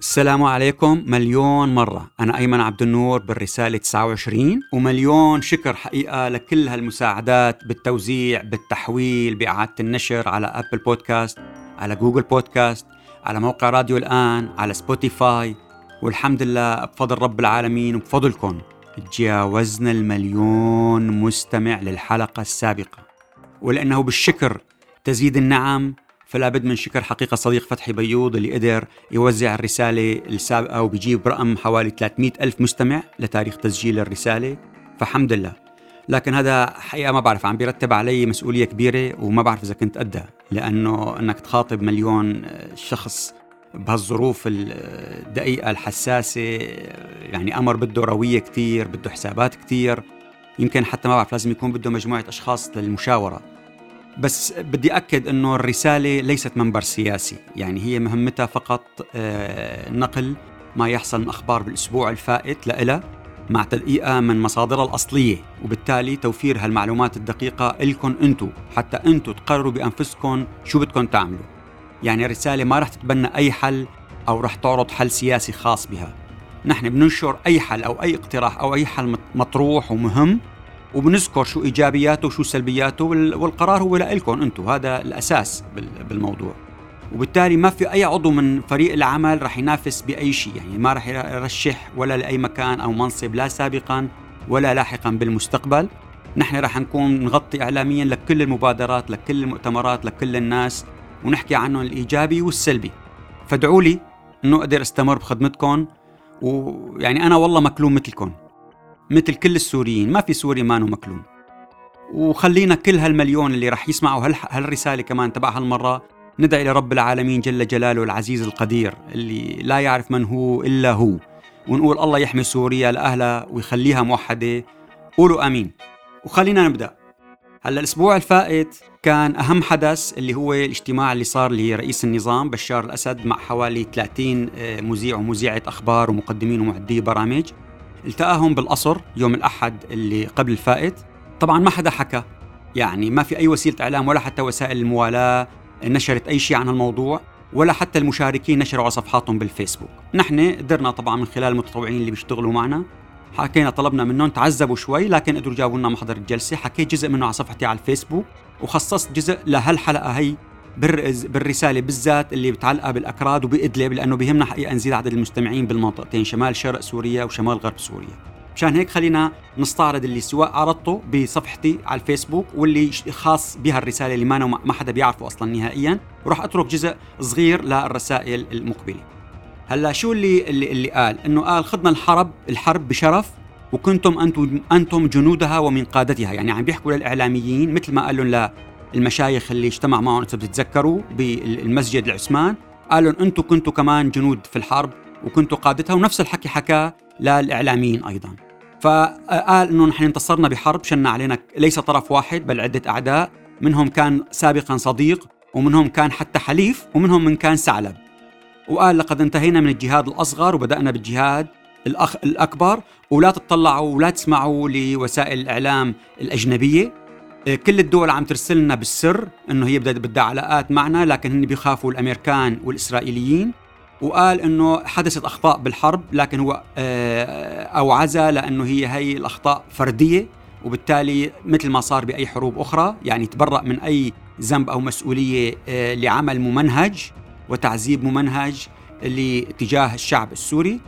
السلام عليكم مليون مرة. أنا أيمن عبد النور بالرسالة 29 ومليون شكر حقيقة لكل هالمساعدات بالتوزيع بالتحويل بإعادة النشر على Apple Podcast على Google Podcast على موقع راديو الآن على Spotify والحمد لله بفضل رب العالمين وبفضلكم. تجاوزنا المليون مستمع للحلقة السابقة. ولأنه بالشكر تزيد النعم فلا بد من شكر حقيقة صديق فتحي بيوض اللي قدر يوزع الرسالة السابقة وبيجيب رقم حوالي 300 ألف مستمع لتاريخ تسجيل الرسالة فحمد لله. لكن هذا حقيقة ما بعرف عم بيرتب علي مسؤولية كبيرة وما بعرف إذا كنت قدها لأنه أنك تخاطب مليون شخص بهالظروف الدقيقة الحساسة يعني أمر بده روية كتير بده حسابات كتير يمكن حتى ما بعرف لازم يكون بده مجموعة أشخاص للمشاورة. بس بدي أكد أنه الرسالة ليست منبر سياسي. يعني هي مهمتها فقط آه، نقل ما يحصل من أخبار بالأسبوع الفائت لإلها مع تدقيقها من مصادرها الأصلية وبالتالي توفير هالمعلومات الدقيقة إلكم أنتو حتى أنتو تقرروا بأنفسكم شو بدكم تعملوا. يعني الرسالة ما رح تتبنى أي حل أو رح تعرض حل سياسي خاص بها. نحن بننشر أي حل أو أي اقتراح أو أي حل مطروح ومهم وبنذكر شو إيجابياته وشو سلبياته والقرار هو لكم أنتم. هذا الأساس بالموضوع. وبالتالي ما في أي عضو من فريق العمل رح ينافس بأي شيء. يعني ما رح يرشح ولا لأي مكان أو منصب لا سابقا ولا لاحقا بالمستقبل. نحن رح نكون نغطي اعلاميا لكل المبادرات لكل المؤتمرات لكل الناس ونحكي عنهم الإيجابي والسلبي. فادعوا لي إنه أقدر أستمر بخدمتكم. ويعني أنا والله مكلوم مثلكم. مثل كل السوريين. ما في سوري مانو مكلوم. وخلينا كل هالمليون اللي رح يسمعوا هالرسالة كمان تبع هالمرة ندعي لرب العالمين جل جلاله العزيز القدير اللي لا يعرف من هو إلا هو. ونقول الله يحمي سوريا لأهلها ويخليها موحدة. قولوا آمين. وخلينا نبدأ. هلا الأسبوع الفائت كان أهم حدث اللي هو الاجتماع اللي صار لرئيس النظام بشار الأسد مع حوالي 30 آه، مذيع ومذيعة أخبار ومقدمين ومعدي برامج. التقاهم بالقصر يوم الأحد اللي قبل الفائت. طبعا ما حدا حكى يعني ما في أي وسيلة إعلام ولا حتى وسائل الموالاة نشرت أي شيء عن الموضوع ولا حتى المشاركين نشروا على صفحاتهم بالفيسبوك. نحن قدرنا طبعا من خلال المتطوعين اللي بيشتغلوا معنا. حكينا طلبنا منهم تعذبوا شوي لكن قدروا جابوا لنا محضر الجلسة. حكيت جزء منه على صفحتي على الفيسبوك وخصصت جزء لهالحلقة هي بالرسالة بالذات اللي بتعلقها بالأكراد وبإدلب لأنه بيهمنا حقيقة نزيد عدد المستمعين بالمنطقتين شمال شرق سوريا وشمال غرب سوريا. مشان هيك خلينا نستعرض اللي سواء عرضته بصفحتي على الفيسبوك واللي خاص بها الرسالة اللي ما ما حدا بيعرفه أصلا نهائيا. وراح أترك جزء صغير للرسائل المقبلة. هلأ شو اللي اللي, اللي قال؟ إنه قال خضنا الحرب الحرب بشرف وكنتم أنتم أنتم جنودها ومن قادتها. يعني عم بيحكوا للإعلاميين مثل ما قال لهم المشايخ اللي اجتمع معهم إذا بتتذكروا بالمسجد العثمان. قالوا أنتم كنتوا كمان جنود في الحرب وكنتوا قادتها. ونفس الحكي حكاه للإعلاميين أيضا. فقال إنه نحن انتصرنا بحرب شنا علينا ليس طرف واحد بل عدة أعداء. منهم كان سابقا صديق ومنهم كان حتى حليف ومنهم من كان ثعلب. وقال لقد انتهينا من الجهاد الأصغر وبدأنا بالجهاد الأخ الأكبر. ولا تطلعوا ولا تسمعوا لوسائل الإعلام الأجنبية. كل الدول عم ترسل لنا بالسر إنه هي بدها بدها علاقات معنا لكن هن بيخافوا الأمريكان والإسرائيليين. وقال إنه حدثت أخطاء بالحرب لكن هو آه، أوعزها لإنه هي هي الأخطاء فردية وبالتالي مثل ما صار بأي حروب أخرى يعني تبرأ من أي ذنب أو مسؤولية آه، لعمل ممنهج وتعذيب ممنهج لاتجاه الشعب السوري.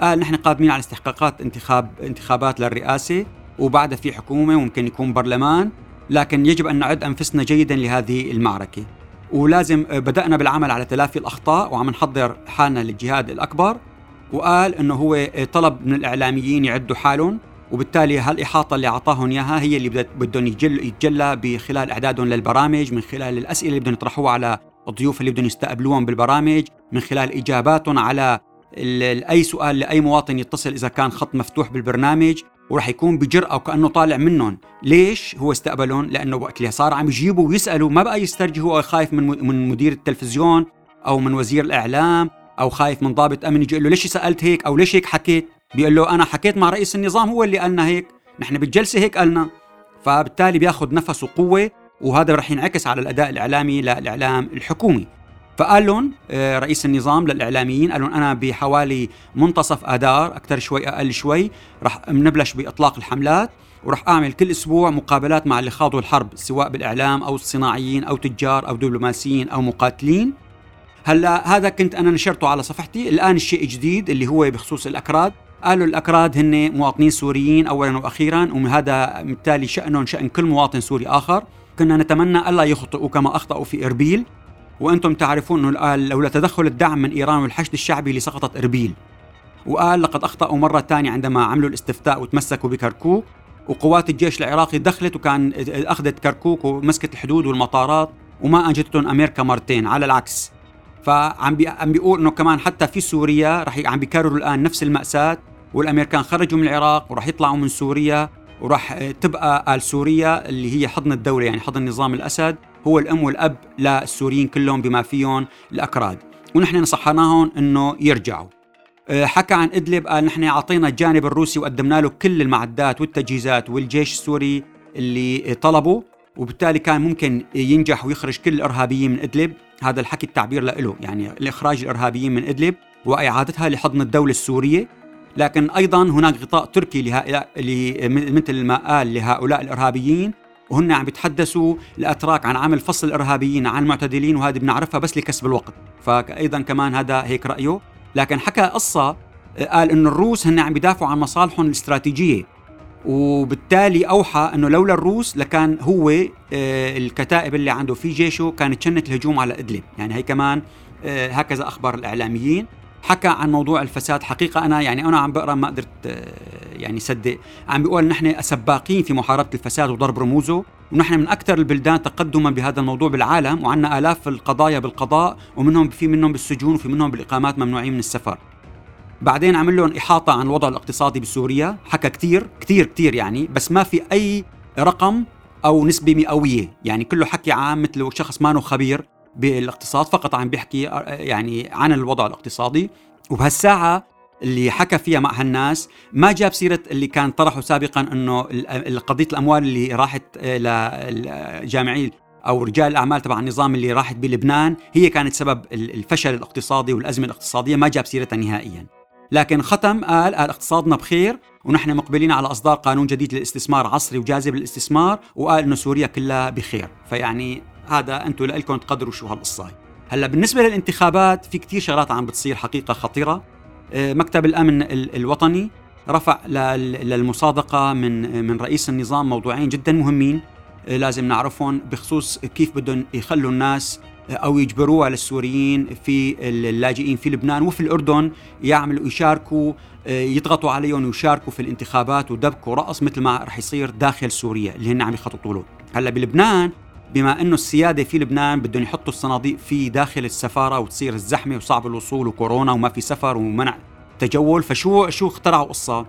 قال نحن قادمين على استحقاقات انتخاب انتخابات للرئاسة وبعدها في حكومة وممكن يكون برلمان. لكن يجب أن نعد أنفسنا جيدا لهذه المعركة. ولازم بدأنا بالعمل على تلافي الأخطاء وعم نحضر حالنا للجهاد الأكبر. وقال أنه هو طلب من الإعلاميين يعدوا حالهم وبالتالي هالإحاطة اللي أعطاهم إياها هي اللي بدهم يتجلى بخلال إعدادهم للبرامج من خلال الأسئلة اللي بدهم يطرحوها على الضيوف اللي بدهم يستقبلوهم بالبرامج من خلال إجاباتهم على أي سؤال لأي مواطن يتصل إذا كان خط مفتوح بالبرنامج. وراح يكون بجرأة وكأنه طالع منهم. ليش هو استقبلهم؟ لأنه وقت اللي صار عم يجيبوا ويسألوا ما بقى يسترجي هو خايف من من مدير التلفزيون أو من وزير الإعلام أو خايف من ضابط أمن يجي له ليش سألت هيك أو ليش هيك حكيت؟ بيقول له أنا حكيت مع رئيس النظام هو اللي قالنا هيك. نحن بالجلسة هيك قالنا. فبالتالي بياخذ نفسه قوة وهذا رح ينعكس على الأداء الإعلامي للإعلام الحكومي. لهم آه، رئيس النظام للإعلاميين قال لهم أنا بحوالي منتصف آذار أكثر شوي أقل شوي رح نبلش بإطلاق الحملات ورح أعمل كل أسبوع مقابلات مع اللي خاضوا الحرب سواء بالإعلام أو الصناعيين أو تجار أو دبلوماسيين أو مقاتلين. هلأ هذا كنت أنا نشرته على صفحتي الآن الشيء جديد اللي هو بخصوص الأكراد. قالوا الأكراد هن مواطنين سوريين اولا وأخيرا وهذا بالتالي شأنهم شأن كل مواطن سوري آخر. كنا نتمنى ألا يخطئوا كما أخطأوا في إربيل. وأنتم تعرفون أنه قال لولا تدخل الدعم من إيران والحشد الشعبي لسقطت إربيل. وقال لقد أخطأوا مرة ثانية عندما عملوا الاستفتاء وتمسكوا بكركوك وقوات الجيش العراقي دخلت وكان أخذت كركوك ومسكت الحدود والمطارات وما انجدتهم أمريكا مرتين على العكس. فعم بي عم بيقول إنه كمان حتى في سوريا رح عم بيكرروا الآن نفس المأساة والأمريكان خرجوا من العراق وراح يطلعوا من سوريا وراح تبقى آل سوريا اللي هي حضن الدولة يعني حضن نظام الأسد. هو الأم والأب للسوريين كلهم بما فيهم الأكراد. ونحن نصحناهم أنه يرجعوا. آه، حكى عن إدلب قال نحن أعطينا الجانب الروسي وقدمنا له كل المعدات والتجهيزات والجيش السوري اللي طلبه وبالتالي كان ممكن ينجح ويخرج كل الإرهابيين من إدلب. هذا الحكي التعبير له يعني الإخراج الإرهابيين من إدلب وإعادتها لحضن الدولة السورية. لكن أيضا هناك غطاء تركي لهؤلاء مثل ما قال لهؤلاء الإرهابيين. وهن عم بيتحدثوا الأتراك عن عمل فصل الإرهابيين عن المعتدلين وهذه بنعرفها بس لكسب الوقت. فايضا كمان هذا هيك رأيه. لكن حكى قصة قال إنه الروس هن عم بيدافعوا عن مصالحهم الاستراتيجية. وبالتالي أوحى إنه لولا الروس لكان هو آه، الكتائب اللي عنده في جيشه كانت شنت الهجوم على إدلب. يعني هي كمان آه، هكذا اخبر الإعلاميين. حكى عن موضوع الفساد حقيقة. أنا يعني أنا عم بقرأ ما قدرت آه، يعني صدق. عم بيقول نحن سباقين في محاربة الفساد وضرب رموزه ونحن من أكثر البلدان تقدما بهذا الموضوع بالعالم وعندنا آلاف القضايا بالقضاء ومنهم في منهم بالسجون وفي منهم بالإقامات ممنوعين من السفر. بعدين عمل لهم إحاطة عن الوضع الاقتصادي بسوريا. حكى كثير كثير كثير يعني بس ما في أي رقم أو نسبة مئوية. يعني كله حكي عام مثل شخص ما خبير. بالاقتصاد فقط عم بيحكي يعني عن الوضع الاقتصادي. وبهالساعة اللي حكى فيها مع هالناس ما جاب سيرة اللي كان طرحه سابقا إنه قضية الأموال اللي راحت للجامعين أو رجال الأعمال تبع النظام اللي راحت بلبنان هي كانت سبب الفشل الاقتصادي والأزمة الاقتصادية ما جاب سيرتها نهائيا. لكن ختم قال قال اقتصادنا بخير ونحن مقبلين على إصدار قانون جديد للاستثمار عصري وجاذب للاستثمار وقال إنه سوريا كلها بخير. فيعني هذا أنتم لكم تقدروا شو هالقصة هي هلأ بالنسبة للانتخابات في كثير شغلات عم بتصير حقيقة خطيرة. آه، مكتب الأمن الوطني رفع للمصادقة من من رئيس النظام موضوعين جدا مهمين آه، لازم نعرفهم بخصوص كيف بدهم يخلوا الناس آه، أو يجبروها للسوريين في اللاجئين في لبنان وفي الأردن يعملوا يشاركوا يضغطوا عليهم ويشاركوا في الانتخابات ودبك ورقص مثل ما رح يصير داخل سوريا اللي هن عم يخططوا له. هلأ بلبنان بما أنه السيادة في لبنان بدهم يحطوا الصناديق في داخل السفارة وتصير الزحمة وصعب الوصول وكورونا وما في سفر ومنع تجول. فشو شو اخترعوا قصة؟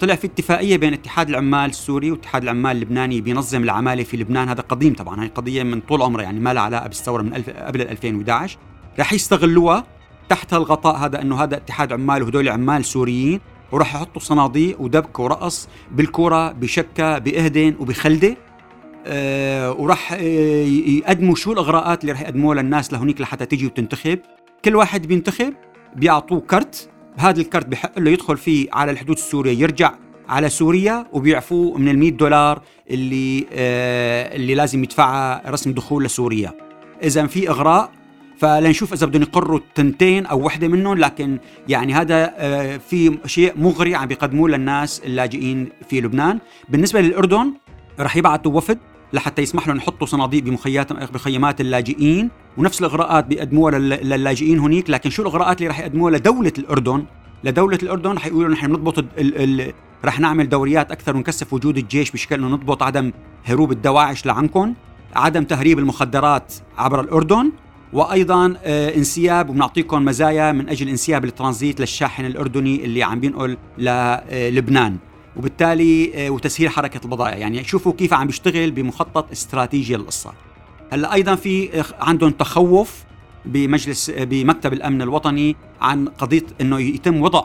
طلع في اتفاقية بين اتحاد العمال السوري واتحاد العمال اللبناني بينظم العمالة في لبنان. هذا قديم طبعا هي قضية من طول عمرها يعني ما لها علاقة بالثورة من الف قبل 2011 رح يستغلوها تحت الغطاء هذا إنه هذا اتحاد عمال وهدول عمال سوريين وراح يحطوا صناديق ودبك ورقص بالكره بشكة باهدن وبخلدة. وراح آه، يقدموا شو الإغراءات اللي راح يقدموها للناس لهونيك لحتى تيجي وتنتخب. كل واحد بينتخب بيعطوه كرت. هذا الكرت بحق له يدخل فيه على الحدود السورية يرجع على سوريا وبيعفوه من ال 100 دولار اللي آه اللي لازم يدفعها رسم دخول لسوريا. إذا في إغراء فلنشوف إذا بدهم يقروا تنتين أو وحدة منهم لكن يعني هذا آه في شيء مغري عم بيقدموه للناس اللاجئين في لبنان. بالنسبة للأردن رح يبعثوا وفد لحتى يسمح لهم يحطوا صناديق بمخيمات بخيمات اللاجئين. ونفس الإغراءات بيقدموها للاجئين هنيك. لكن شو الإغراءات اللي رح يقدموها لدولة الأردن؟ لدولة الأردن رح يقولوا نحن بنضبط ال ال رح نعمل دوريات أكثر ونكثف وجود الجيش بشكل إنه نضبط عدم هروب الدواعش لعنكم عدم تهريب المخدرات عبر الأردن وأيضا آه انسياب وبنعطيكم مزايا من أجل انسياب الترانزيت للشاحن الأردني اللي عم بينقل للبنان وبالتالي آه، وتسهيل حركة البضائع. يعني شوفوا كيف عم بيشتغل بمخطط استراتيجي للقصة. هلأ أيضا في آه، عندهم تخوف بمجلس آه، بمكتب الأمن الوطني عن قضية إنه يتم وضع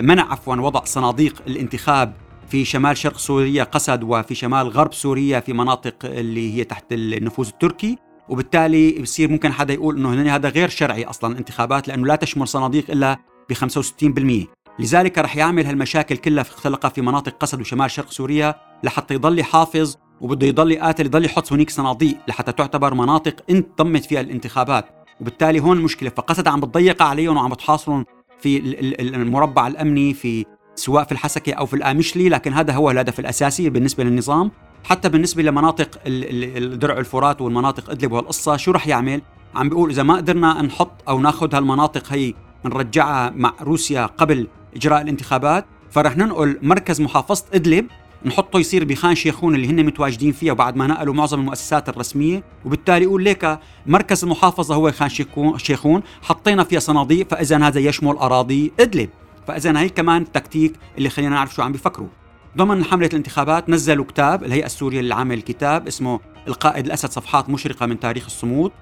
منع عفوا وضع صناديق الانتخاب في شمال شرق سوريا قسد وفي شمال غرب سوريا في مناطق اللي هي تحت النفوذ التركي. وبالتالي بصير ممكن حدا يقول إنه هذا غير شرعي أصلا الانتخابات لأنه لا تشمل صناديق إلا ب 65% لذلك رح يعمل هالمشاكل كلها في اختلقها في مناطق قسد وشمال شرق سوريا لحتى يضل يحافظ وبده يضل يقاتل يضل يحط هنيك صناديق لحتى تعتبر مناطق انضمت فيها الانتخابات. وبالتالي هون المشكلة فقسد عم بتضيق عليهم وعم بتحاصرهم في المربع الأمني في سواء في الحسكة أو في الآمشلي لكن هذا هو الهدف الأساسي بالنسبة للنظام. حتى بالنسبة لمناطق الدرع الفرات والمناطق أدلب وهالقصه شو رح يعمل؟ عم بيقول إذا ما قدرنا نحط أو ناخذ هالمناطق هي نرجعها مع روسيا قبل إجراء الانتخابات فرح ننقل مركز محافظة إدلب نحطه يصير بخان شيخون اللي هن متواجدين فيها وبعد ما نقلوا معظم المؤسسات الرسمية وبالتالي يقول ليك مركز المحافظة هو خان شيخون حطينا فيها صناديق فاذا هذا يشمل أراضي إدلب. فاذا هي كمان تكتيك اللي خلينا نعرف شو عم بيفكروا. ضمن حملة الانتخابات نزلوا كتاب الهيئة السورية اللي عامل الكتاب اسمه القائد الأسد صفحات مشرقة من تاريخ الصمود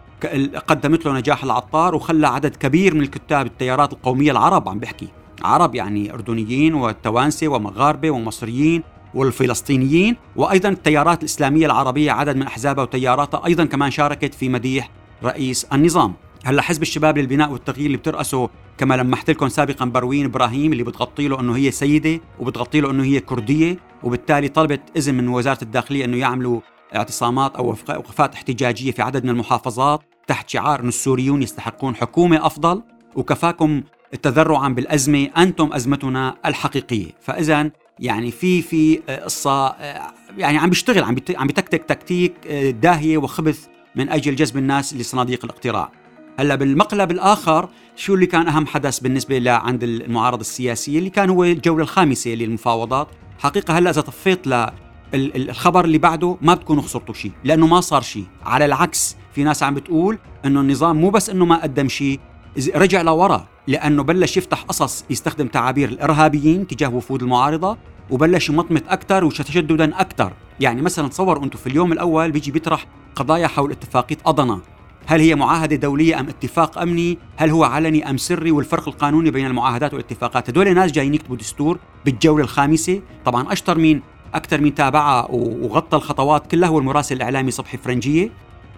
قدمت له نجاح العطار وخلى عدد كبير من الكتاب التيارات القومية العرب عم بحكي عرب يعني أردنيين وتوانسة ومغاربة ومصريين والفلسطينيين وأيضا التيارات الإسلامية العربية عدد من أحزابها وتياراتها أيضا كمان شاركت في مديح رئيس النظام. هلأ حزب الشباب للبناء والتغيير اللي بترأسه كما لمحت لكم سابقا بروين إبراهيم اللي بتغطي له إنه هي سيدة وبتغطي له إنه هي كردية وبالتالي طلبت إذن من وزارة الداخلية إنه يعملوا اعتصامات أو وقفات احتجاجية في عدد من المحافظات تحت شعار إنه السوريون يستحقون حكومة أفضل وكفاكم تذرعا بالأزمة أنتم أزمتنا الحقيقية، فإذا يعني في في قصة يعني عم بيشتغل عم عم بتكتك تكتيك داهية وخبث من أجل جذب الناس لصناديق الاقتراع. هلأ بالمقلب الآخر شو اللي كان أهم حدث بالنسبة لعند المعارضة السياسية اللي كان هو الجولة الخامسة للمفاوضات؟ حقيقة هلأ إذا طفيت ل الخبر اللي بعده ما بتكونوا خسرتوا شيء لأنه ما صار شيء على العكس في ناس عم بتقول إنه النظام مو بس إنه ما قدم شيء رجع لورا لأنه بلش يفتح قصص يستخدم تعابير الإرهابيين تجاه وفود المعارضة وبلش يمطمط أكثر وتشددا أكثر يعني مثلا تصوروا أنتم في اليوم الأول بيجي بيطرح قضايا حول اتفاقية اضنا هل هي معاهدة دولية أم اتفاق أمني؟ هل هو علني أم سري؟ والفرق القانوني بين المعاهدات والاتفاقات. هدول ناس جايين يكتبوا دستور بالجولة الخامسة. طبعا أشطر مين؟ أكثر من تابعها وغطى الخطوات كلها هو المراسل الإعلامي صبحي فرنجية.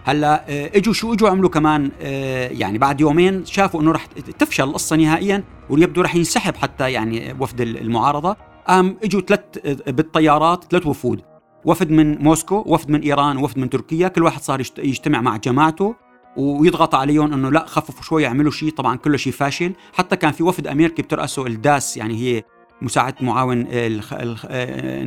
هلا آه، اجوا شو اجوا عملوا كمان آه، يعني بعد يومين شافوا انه رح تفشل القصة نهائيا ويبدو رح ينسحب حتى يعني وفد المعارضة. قام اجوا ثلاث آه، بالطيارات ثلاث وفود وفد من موسكو وفد من إيران وفد من تركيا كل واحد صار يجتمع مع جماعته ويضغط عليهم إنه لا خففوا شوي اعملوا شيء طبعا كله شيء فاشل. حتى كان في وفد أمريكي بترأسه الداس يعني هي مساعد معاون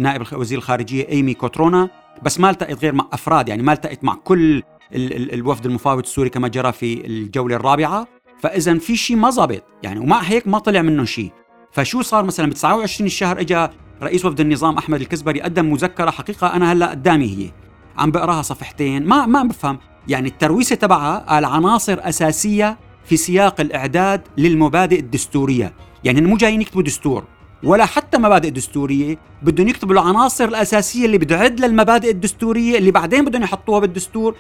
نائب وزير الخارجية إيمي كوترونا بس ما التقيت غير مع أفراد يعني ما التقيت مع كل الوفد المفاوض السوري كما جرى في الجولة الرابعة. فاذا في شيء ما ظبط يعني ومع هيك ما طلع منهم شيء فشو صار مثلا ب 29 الشهر اجى رئيس وفد النظام أحمد الكزبري قدم مذكرة حقيقة أنا هلأ قدامي هي. عم بقراها صفحتين. ما ما بفهم. يعني الترويسة تبعها قال عناصر أساسية في سياق الإعداد للمبادئ الدستورية. يعني مو جايين يكتبوا دستور. ولا حتى مبادئ دستورية. بدهم يكتبوا العناصر الأساسية اللي بتعد للمبادئ الدستورية اللي بعدين بدهم يحطوها بالدستور.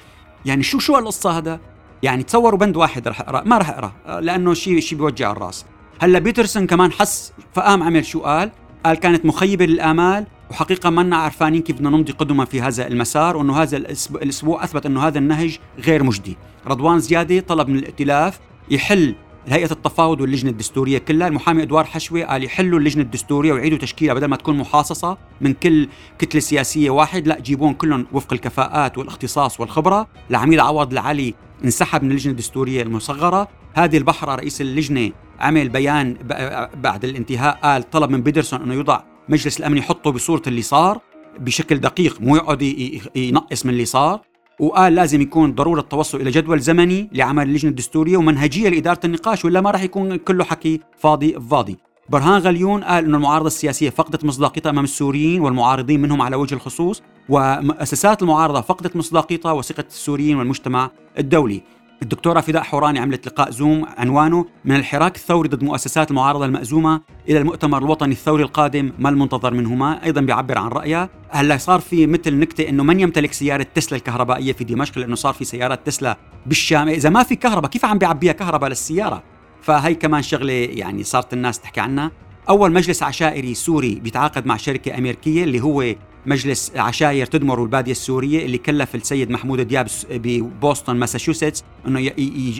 يعني شو شو القصة هذا؟ يعني تصوروا بند واحد رح أقرأ. ما رح أقرأ لأنه شيء شيء بيوجع الراس. هلا بيترسون كمان حس فقام عمل شو قال قال كانت مخيبة للآمال وحقيقة ما عارفانين كيف بدنا نمضي قدما في هذا المسار وأنه هذا الأسبوع أثبت أنه هذا النهج غير مجدي. رضوان زيادة طلب من الائتلاف يحل هيئة التفاوض واللجنة الدستورية كلها المحامي إدوار حشوي قال يحلوا اللجنة الدستورية ويعيدوا تشكيلها بدل ما تكون محاصصة من كل كتلة سياسية واحد لا جيبون كلهم وفق الكفاءات والاختصاص والخبرة. العميد عوض العلي انسحب من اللجنة الدستورية المصغرة. هذه البحرة رئيس اللجنة عمل بيان بعد الانتهاء قال طلب من بيدرسون أنه يوضع مجلس الأمن يحطه بصورة اللي صار بشكل دقيق مو يقعد ينقص من اللي صار. وقال لازم يكون ضرورة التوصل إلى جدول زمني لعمل اللجنة الدستورية ومنهجية لإدارة النقاش ولا ما راح يكون كله حكي فاضي فاضي. برهان غليون قال أن المعارضة السياسية فقدت مصداقيتها أمام السوريين والمعارضين منهم على وجه الخصوص ومؤسسات المعارضة فقدت مصداقيتها وثقة السوريين والمجتمع الدولي. الدكتورة فداء حوراني عملت لقاء زوم عنوانه من الحراك الثوري ضد مؤسسات المعارضة المأزومة إلى المؤتمر الوطني الثوري القادم ما المنتظر منهما. أيضا بيعبر عن رأيها هلأ صار في مثل نكتة إنه من يمتلك سيارة تسلا الكهربائية في دمشق؟ لأنه صار في سيارات تسلا بالشام. إذا ما في كهرباء كيف عم بيعبيها كهرباء للسيارة؟ فهي كمان شغلة يعني صارت الناس تحكي عنها. أول مجلس عشائري سوري بيتعاقد مع شركة أمريكية اللي هو مجلس عشاير تدمر البادية السورية اللي كلف السيد محمود دياب ببوسطن ماساتشوستس إنه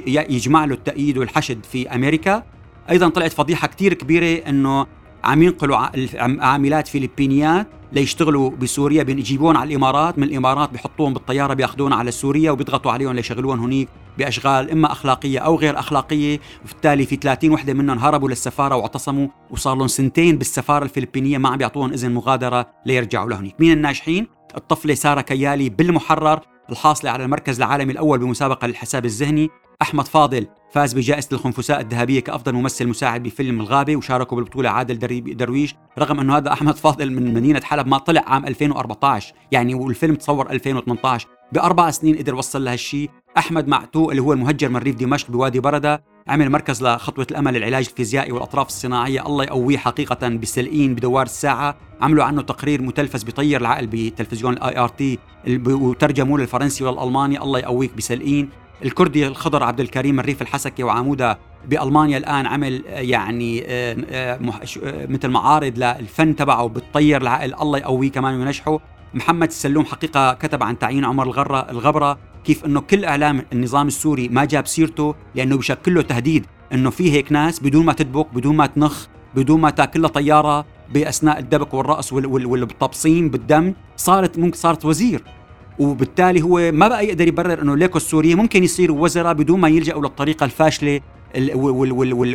يجمع له التأييد والحشد في أمريكا. أيضا طلعت فضيحة كتير كبيرة إنه عم ينقلوا عاملات فلبينيات ليشتغلوا بسوريا بيجيبون على الإمارات من الإمارات بيحطوهم بالطيارة بياخذون على سوريا وبيضغطوا عليهم ليشغلوهم هنيك بأشغال إما أخلاقية أو غير أخلاقية. وبالتالي في 30 وحدة منهم هربوا للسفارة واعتصموا وصار لهم سنتين بالسفارة الفلبينيه ما عم بيعطوهم إذن مغادرة ليرجعوا لهنيك. مين الناجحين؟ الطفلة سارة كيالي بالمحرر الحاصلة على المركز العالمي الأول بمسابقة للحساب الذهني. أحمد فاضل فاز بجائزة الخنفساء الذهبية كأفضل ممثل مساعد بفيلم الغابة وشاركوا بالبطولة عادل درويش رغم أنه هذا أحمد فاضل من مدينة حلب ما طلع عام 2014 يعني والفيلم تصور 2018 بأربع سنين قدر وصل لهالشيء أحمد معتوق اللي هو المهجر من ريف دمشق بوادي بردى عمل مركز لخطوة الأمل للعلاج الفيزيائي والأطراف الصناعية. الله يقويه حقيقة بسلقين بدوار الساعة. عملوا عنه تقرير متلفز بيطير العقل بتلفزيون ال ART وترجموه للفرنسي والألماني. الله يقويك بسلقين. الكردي الخضر عبد الكريم الريف الحسكي وعمودة بألمانيا الآن عمل آه، يعني آه، آه، مثل معارض للفن تبعه بتطير العقل الله يقويه كمان وينجحه محمد السلوم حقيقة كتب عن تعيين عمر الغرة الغبرة كيف إنه كل إعلام النظام السوري ما جاب سيرته لأنه بشكل له تهديد إنه في هيك ناس بدون ما تدبك بدون ما تنخ بدون ما تاكل طيارة بأثناء الدبك والرقص والتبصيم بالدم صارت ممكن صارت وزير. وبالتالي هو ما بقى يقدر يبرر إنه ليكو السوريين ممكن يصيروا وزراء بدون ما يلجأوا للطريقة الفاشلة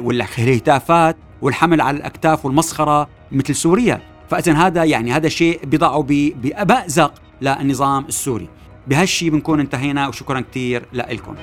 والهتافات والحمل على الأكتاف والمسخرة مثل سوريا. فاذا هذا يعني هذا شيء بضعه بمأزق للنظام السوري. بهالشي بنكون انتهينا وشكرا كثير لكم